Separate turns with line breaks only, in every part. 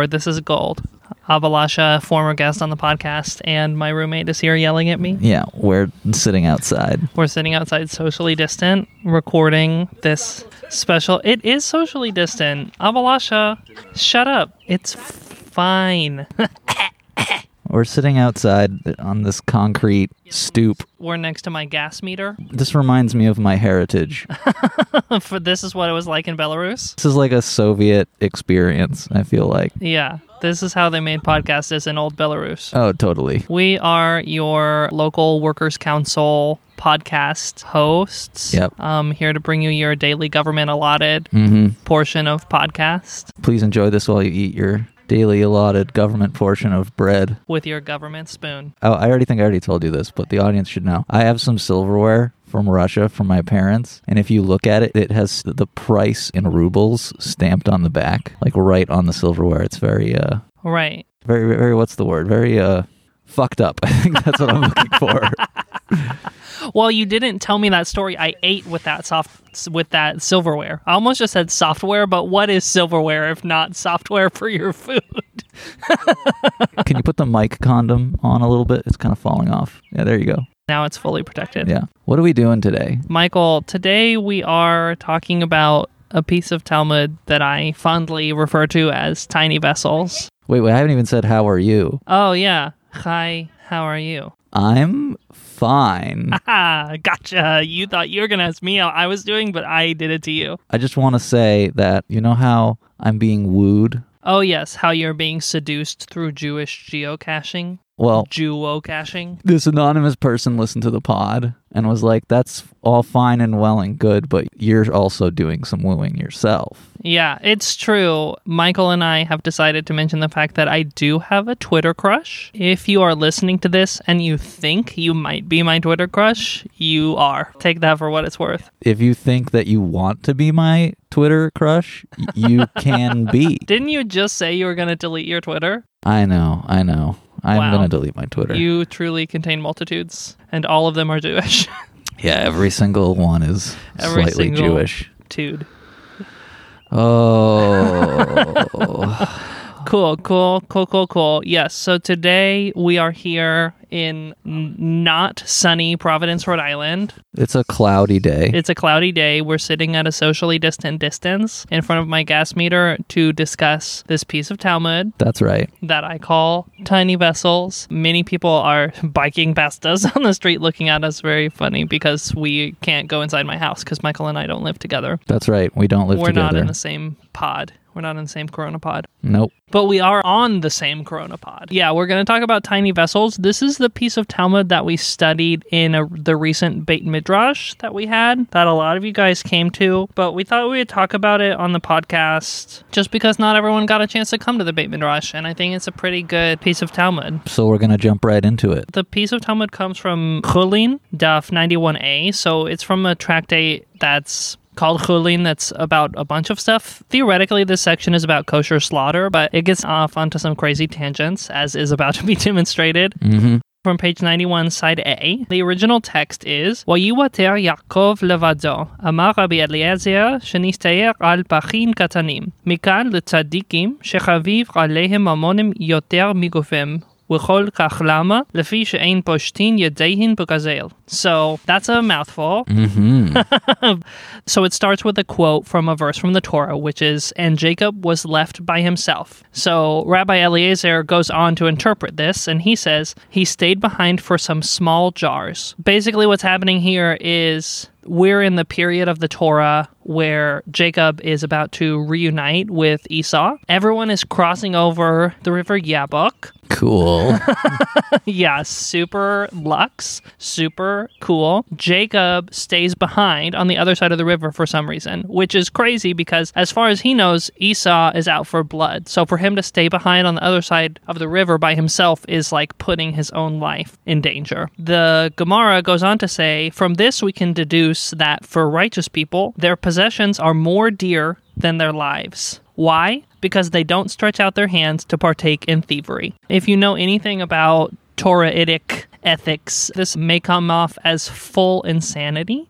record. This is gold. Avalasha, former guest on the podcast, and my roommate is here yelling at me.
Yeah, we're sitting outside.
We're sitting outside socially distant, recording this special. It is socially distant. Avalasha, shut up. It's fine.
We're sitting outside on this concrete stoop.
We're next to my gas meter.
This reminds me of my heritage.
For this is what it was like in Belarus.
This is like a Soviet experience, I feel like.
Yeah, this is how they made podcasts as in old Belarus.
Oh, totally.
We are your local workers' council podcast hosts.
Yep.
Um, here to bring you your daily government allotted
hmm
portion of podcast
Please enjoy this while you eat your daily allotted government portion of bread.
with your government spoon.
Oh, I already think I already told you this, but the audience should know. I have some silverware from Russia from my parents, and if you look at it, it has the price in rubles stamped on the back, like right on the silverware. It's very, uh,
Right.
very, very. What's the word? Very, uh, fucked up. I think that's what I'm looking for.
Well, you didn't tell me that story. I ate with that soft with that silverware. I almost just said software, but what is silverware if not software for your food?
Can you put the mic condom on a little bit? It's kind of falling off. Yeah, there you go.
Now it's fully protected.
Yeah. What are we doing today?
Michael, today we are talking about a piece of Talmud that I fondly refer to as tiny vessels.
Wait, wait. I haven't even said how are you.
Oh yeah. Hi, how are you?
I'm fine.
Ah, gotcha. You thought you were gonna ask me how I was doing, but I did it to you.
I just want to say that you know how I'm being wooed.
Oh yes, how you're being seduced through Jewish geocaching,
Well,
geocaching.
this anonymous person listened to the pod and was like, "That's all fine and well and good, but you're also doing some wooing yourself."
Yeah, it's true. Michael and I have decided to mention the fact that I do have a Twitter crush. If you are listening to this and you think you might be my Twitter crush, you are. Take that for what it's worth.
If you think that you want to be my Twitter crush, you can be.
Didn't you just say you were going to delete your Twitter?
I know, I know. I'm
Wow.
gonna delete my Twitter.
You truly contain multitudes, and all of them are Jewish.
yeah, every single one is
Every
slightly
single-
Jewish.
Tude.
Oh,
Cool, cool, cool, cool, cool. Yes, so today we are here in n- not sunny Providence, Rhode Island.
it's a cloudy day.
It's a cloudy day. We're sitting at a socially distant distance in front of my gas meter to discuss this piece of Talmud
That's right.
that I call Tiny Vessels. Many people are biking past us on the street looking at us very funny because we can't go inside my house because Michael and I don't live together.
That's right. We don't live
We're
together.
not in the same pod. We're not in the same Corona pod.
nope.
But we are on the same Corona pod. Yeah, we're going to talk about tiny vessels. This is the piece of Talmud that we studied in a, the recent Beit Midrash that we had, that a lot of you guys came to. But we thought we would talk about it on the podcast just because not everyone got a chance to come to the Beit Midrash. And I think it's a pretty good piece of Talmud.
So we're gonna jump right into it.
The piece of Talmud comes from Chulin, Daf 91a. So it's from a tractate that's called Chulin that's about a bunch of stuff. Theoretically, this section is about kosher slaughter, but it gets off onto some crazy tangents, as is about to be demonstrated.
Mm-hmm.
From page 91, side A, the original text is "Vayiwater Yaakov levado, Amar Rabbi Eliezer, Shenisteir al pachin katanim, mikan letzadikim, shechaviv alehem amonim yoter migofem, so that's a mouthful.
Mm-hmm.
so it starts with a quote from a verse from the Torah, which is, "And Jacob was left by himself." So Rabbi Eliezer goes on to interpret this, and he says he stayed behind for some small jars. Basically, what's happening here is we're in the period of the Torah where Jacob is about to reunite with Esau. Everyone is crossing over the river Yabok
cool.
yeah, super lux, super cool. Jacob stays behind on the other side of the river for some reason, which is crazy because, as far as he knows, Esau is out for blood. So for him to stay behind on the other side of the river by himself is like putting his own life in danger. The Gemara goes on to say, From this we can deduce that for righteous people, their possessions are more dear than their lives. Why? Because they don't stretch out their hands to partake in thievery. If you know anything about Toraitic ethics. This may come off as full insanity.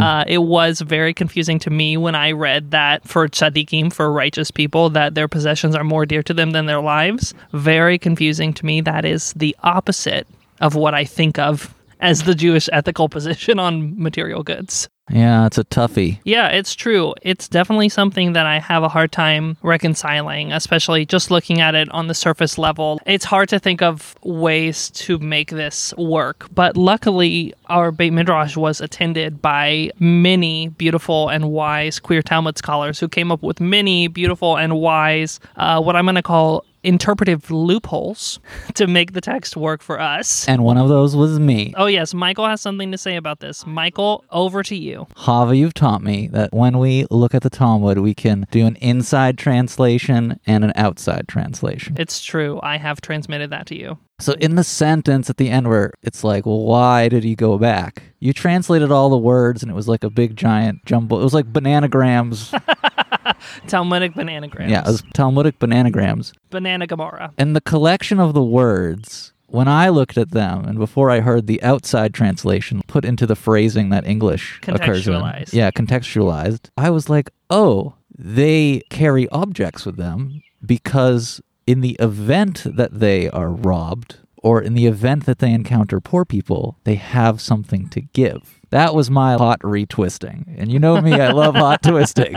Uh, it was very confusing to me when I read that for tzaddikim, for righteous people, that their possessions are more dear to them than their lives. Very confusing to me. That is the opposite of what I think of as the Jewish ethical position on material goods.
Yeah, it's a toughie.
Yeah, it's true. It's definitely something that I have a hard time reconciling, especially just looking at it on the surface level. It's hard to think of ways to make this work. But luckily, our Beit Midrash was attended by many beautiful and wise queer Talmud scholars who came up with many beautiful and wise, uh, what I'm going to call interpretive loopholes to make the text work for us.
And one of those was me.
Oh, yes, Michael has something to say about this. Michael, over to you.
Hava, you've taught me that when we look at the Talmud, we can do an inside translation and an outside translation.
It's true. I have transmitted that to you.
So in the sentence at the end where it's like, well, why did he go back? You translated all the words and it was like a big giant jumble. It was like bananagrams.
Talmudic bananagrams.
yeah, it was Talmudic bananagrams.
Banana Gemara.
And the collection of the words, when I looked at them and before I heard the outside translation put into the phrasing that English occurs in,
Contextualized.
yeah, contextualized, I was like, oh, they carry objects with them because in the event that they are robbed or in the event that they encounter poor people, they have something to give. That was my hot retwisting. And you know me, I love hot twisting.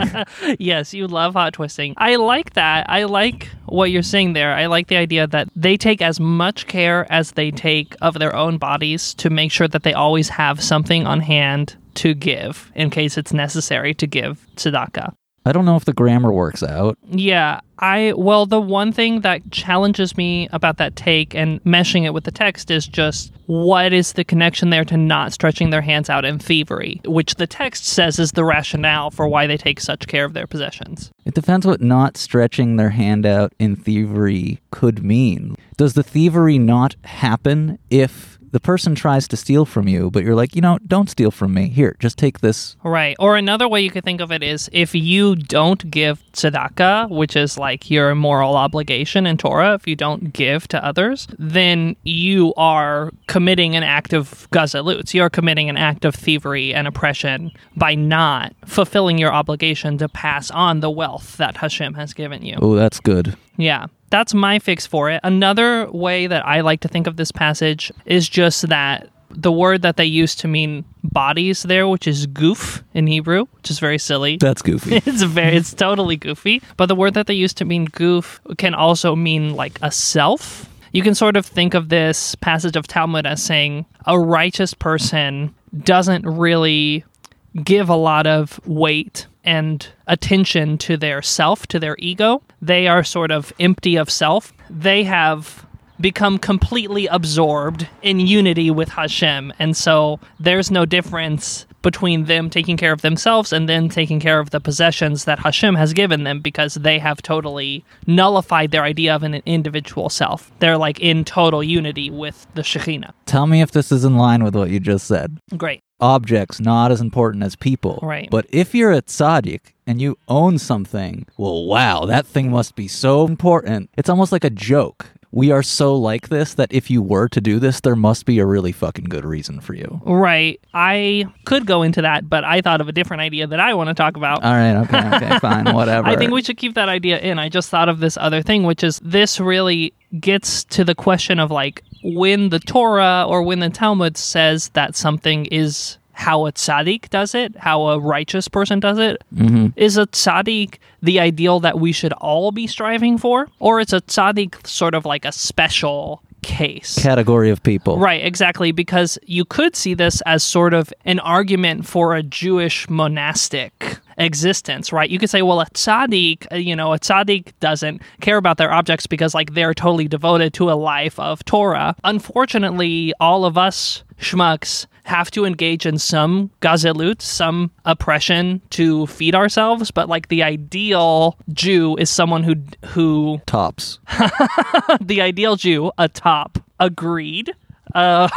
Yes, you love hot twisting. I like that. I like what you're saying there. I like the idea that they take as much care as they take of their own bodies to make sure that they always have something on hand to give in case it's necessary to give tzedakah.
I don't know if the grammar works out.
Yeah, I well, the one thing that challenges me about that take and meshing it with the text is just what is the connection there to not stretching their hands out in thievery, which the text says is the rationale for why they take such care of their possessions.
It depends what not stretching their hand out in thievery could mean. Does the thievery not happen if the person tries to steal from you, but you're like, you know, don't steal from me. Here, just take this.
Right. Or another way you could think of it is if you don't give tzedakah, which is like your moral obligation in Torah, if you don't give to others, then you are committing an act of gazalut. You're committing an act of thievery and oppression by not fulfilling your obligation to pass on the wealth that Hashem has given you.
Oh, that's good.
Yeah, that's my fix for it. Another way that I like to think of this passage is just that the word that they use to mean bodies there, which is goof in Hebrew, which is very silly.
That's goofy.
It's very, it's totally goofy. But the word that they use to mean goof can also mean like a self. You can sort of think of this passage of Talmud as saying a righteous person doesn't really give a lot of weight and attention to their self, to their ego. They are sort of empty of self. They have become completely absorbed in unity with Hashem. And so there's no difference between them taking care of themselves and then taking care of the possessions that Hashem has given them because they have totally nullified their idea of an individual self. They're like in total unity with the Shekhinah.
Tell me if this is in line with what you just said.
Great.
Objects not as important as people.
Right.
But if you're a tzaddik and you own something, well, wow, that thing must be so important. It's almost like a joke. We are so like this that if you were to do this, there must be a really fucking good reason for you.
Right. I could go into that, but I thought of a different idea that I want to talk about.
All right, okay, okay, fine, whatever.
I think we should keep that idea in. I just thought of this other thing, which is this really gets to the question of like when the Torah or when the Talmud says that something is how a tzaddik does it, how a righteous person does it, is a tzaddik the ideal that we should all be striving for? Or is a tzaddik sort of like a special case?
category of people.
Right, exactly, because you could see this as sort of an argument for a Jewish monastic existence, right? You could say, well, a tzaddik, uh, you know, a tzaddik doesn't care about their objects because, like, they're totally devoted to a life of Torah. Unfortunately, all of us schmucks have to engage in some gazelut, some oppression to feed ourselves, but like the ideal Jew is someone who who
Tops.
the ideal Jew, a top. Agreed. Uh,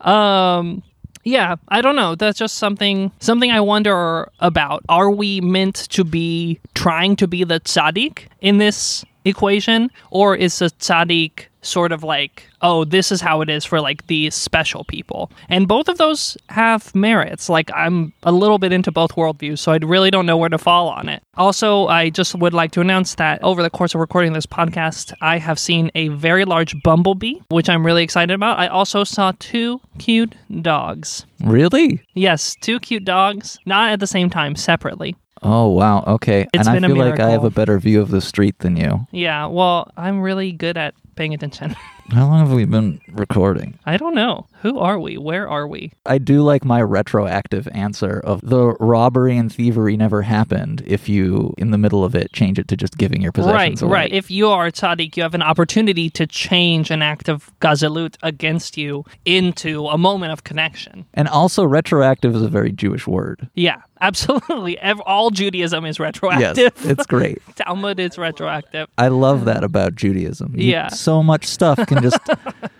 um, yeah, I don't know. That's just something something I wonder about. Are we meant to be trying to be the tzaddik in this equation, or is a tzaddik sort of like, oh, this is how it is for like the special people. And both of those have merits. Like, I'm a little bit into both worldviews, so I really don't know where to fall on it. Also, I just would like to announce that over the course of recording this podcast, I have seen a very large bumblebee, which I'm really excited about. I also saw two cute dogs.
Really?
Yes, two cute dogs, not at the same time, separately.
Oh wow. Okay.
It's
and
been
I
a
feel like I have a better view of the street than you.
Yeah, well, I'm really good at paying attention.
How long have we been recording?
I don't know. Who are we? Where are we?
I do like my retroactive answer of the robbery and thievery never happened if you, in the middle of it, change it to just giving your
Right,
possessions away.
right. If you are a tzaddik, you have an opportunity to change an act of gazalut against you into a moment of connection.
And also, retroactive is a very Jewish word.
Yeah, absolutely. All Judaism is retroactive.
Yes, it's great.
Talmud is retroactive.
I love that about Judaism. You-
Yeah.
So much stuff can just.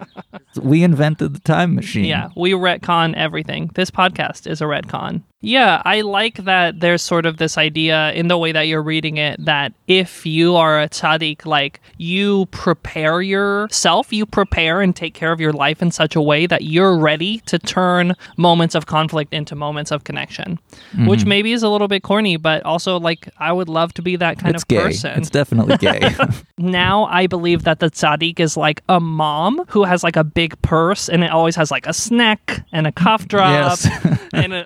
we invented the time machine.
Yeah, we retcon everything. This podcast is a retcon. Yeah, I like that there's sort of this idea in the way that you're reading it that if you are a tzaddik, like you prepare yourself, you prepare and take care of your life in such a way that you're ready to turn moments of conflict into moments of connection, which maybe is a little bit corny, but also like I would love to be that kind
It's
of
gay.
person
It's definitely gay.
now I believe that the tzaddik is like a mom who has like a big purse and it always has like a snack and a cough drop
Yes.
and uh,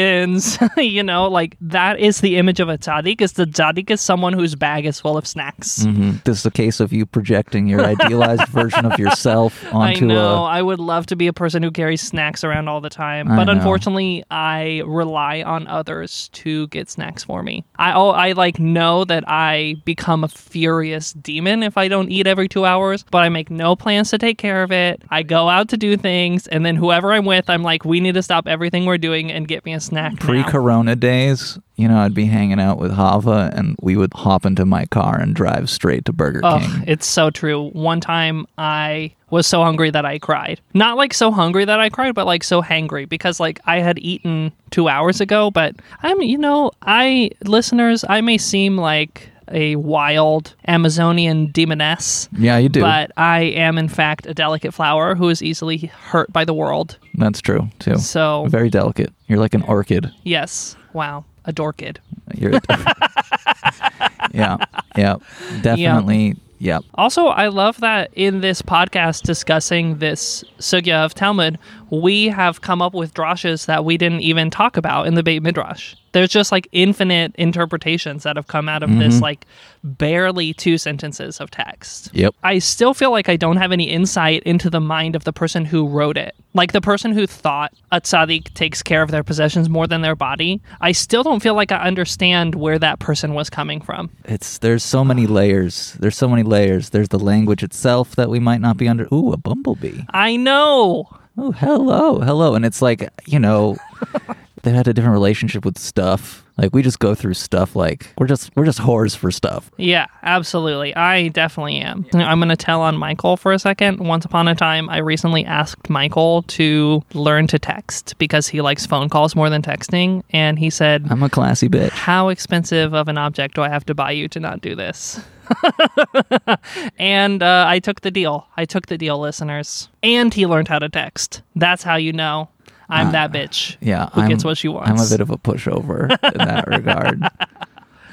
napkins. you know, like that is the image of a tzaddik. Is the tzaddik is someone whose bag is full of snacks.
hmm This is a case of you projecting your idealized version of yourself
I know.
a.
I would love to be a person who carries snacks around all the time, but
know.
unfortunately, I rely on others to get snacks for me. I oh, I like know that I become a furious demon if I don't eat every two hours, but I make no plans to take care of it. I go out to do things, and then whoever I'm with, I'm like, we need to stop everything we're doing and get me a snack.
Pre
now."
corona days, you know, I'd be hanging out with Hava and we would hop into my car and drive straight to Burger
Oh,
King.
it's so true. One time I was so hungry that I cried. Not like so hungry that I cried, but like so hangry because like I had eaten two hours ago. But I'm, you know, I, listeners, I may seem like a wild Amazonian demoness,
Yeah, you do.
but I am in fact a delicate flower who is easily hurt by the world.
That's true, too.
So,
Very delicate. You're like an orchid.
yes, wow, a dorkid.
You're a yeah, yeah, definitely. Yeah.
Also, I love that in this podcast discussing this sugya of Talmud, we have come up with drashes that we didn't even talk about in the Beit Midrash. There's just like infinite interpretations that have come out of this mm-hmm. like barely two sentences of text.
Yep.
I still feel like I don't have any insight into the mind of the person who wrote it. Like the person who thought a tzaddik takes care of their possessions more than their body. I still don't feel like I understand where that person was coming from.
It's there's so many layers. There's so many layers. There's the language itself that we might not be under. Ooh, a bumblebee.
I know.
Oh, hello, hello. And it's like, you know, they had a different relationship with stuff. Like we just go through stuff like we're just we're just whores for stuff.
Yeah, absolutely. I definitely am. I'm going to tell on Michael for a second. Once upon a time, I recently asked Michael to learn to text because he likes phone calls more than texting. And he said,
I'm a classy bitch.
How expensive of an object do I have to buy you to not do this? and uh, I took the deal. I took the deal, listeners. And he learned how to text. That's how you know I'm that bitch.
Yeah,
Who
I'm,
gets what she wants.
I'm a bit of a pushover in that regard.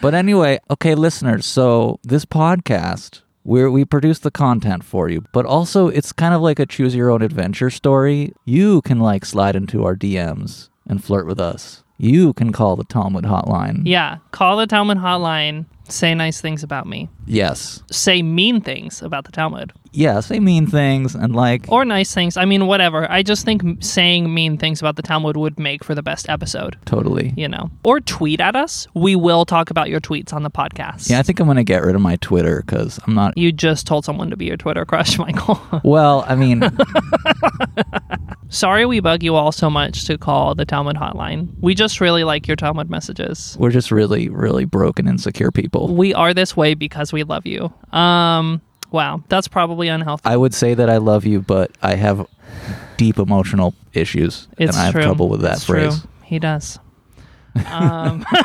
But anyway, okay, listeners. So this podcast, where we produce the content for you, but also it's kind of like a choose your own adventure story. You can like slide into our DMs and flirt with us. You can call the Talmud hotline.
Yeah, call the Talmud hotline. Say nice things about me.
Yes.
Say mean things about the Talmud.
Yeah, say mean things and like
or nice things. I mean, whatever. I just think saying mean things about the Talmud would make for the best episode,
totally.
you know. Or tweet at us. We will talk about your tweets on the podcast.
Yeah, I think I'm gonna get rid of my Twitter because I'm not.
You just told someone to be your Twitter crush, Michael.
Well, I mean,
Sorry we bug you all so much to call the Talmud hotline. We just really like your Talmud messages.
we're just really, really broken, insecure people.
We are this way because we love you. Um, wow, that's probably unhealthy.
I would say that I love you, but I have deep emotional issues,
It's
and I have
true.
trouble with that
It's
phrase.
True. He does. Um,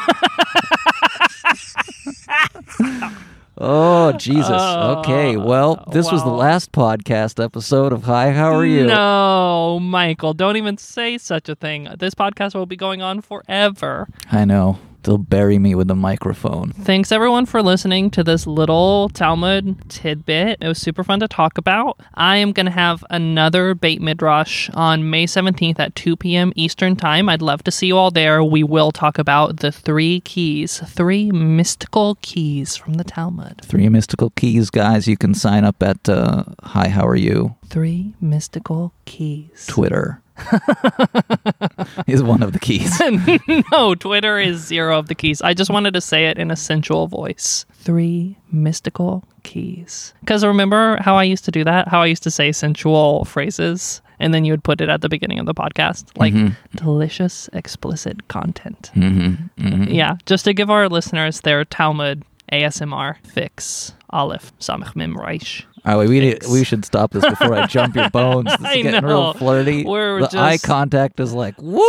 Oh, Jesus.
Oh,
okay. Well, this was the last podcast episode of Hi, How Are You?
No, Michael, don't even say such a thing. This podcast will be going on forever.
I know. They'll bury me with a microphone.
Thanks everyone for listening to this little Talmud tidbit. It was super fun to talk about. I am going to have another Beit Midrash on May 17th at 2 p.m. Eastern Time. I'd love to see you all there. We will talk about the three keys, three mystical keys from the Talmud.
Three mystical keys, guys. You can sign up at uh, Hi, How Are You?
Three mystical keys.
Twitter is one of the keys.
no, Twitter is zero of the keys. I just wanted to say it in a sensual voice. Three mystical keys. Because remember how I used to do that? How I used to say sensual phrases and then you would put it at the beginning of the podcast? Like delicious, explicit content.
mm-hmm. Mm-hmm.
Yeah, just to give our listeners their Talmud ASMR fix. Aleph, Samech Mim Reish.
All right, we, need, we should stop this before I jump your bones. This is
I
getting
know.
real flirty.
We're
the eye contact is like, woo!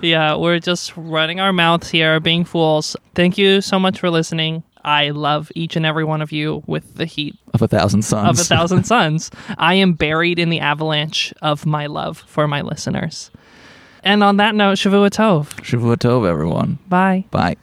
Yeah, we're just running our mouths here, being fools. Thank you so much for listening. I love each and every one of you with the heat
Of a thousand suns.
of a thousand suns. I am buried in the avalanche of my love for my listeners. And on that note, Shavua Tov.
Shavua Tov, everyone.
Bye.
Bye.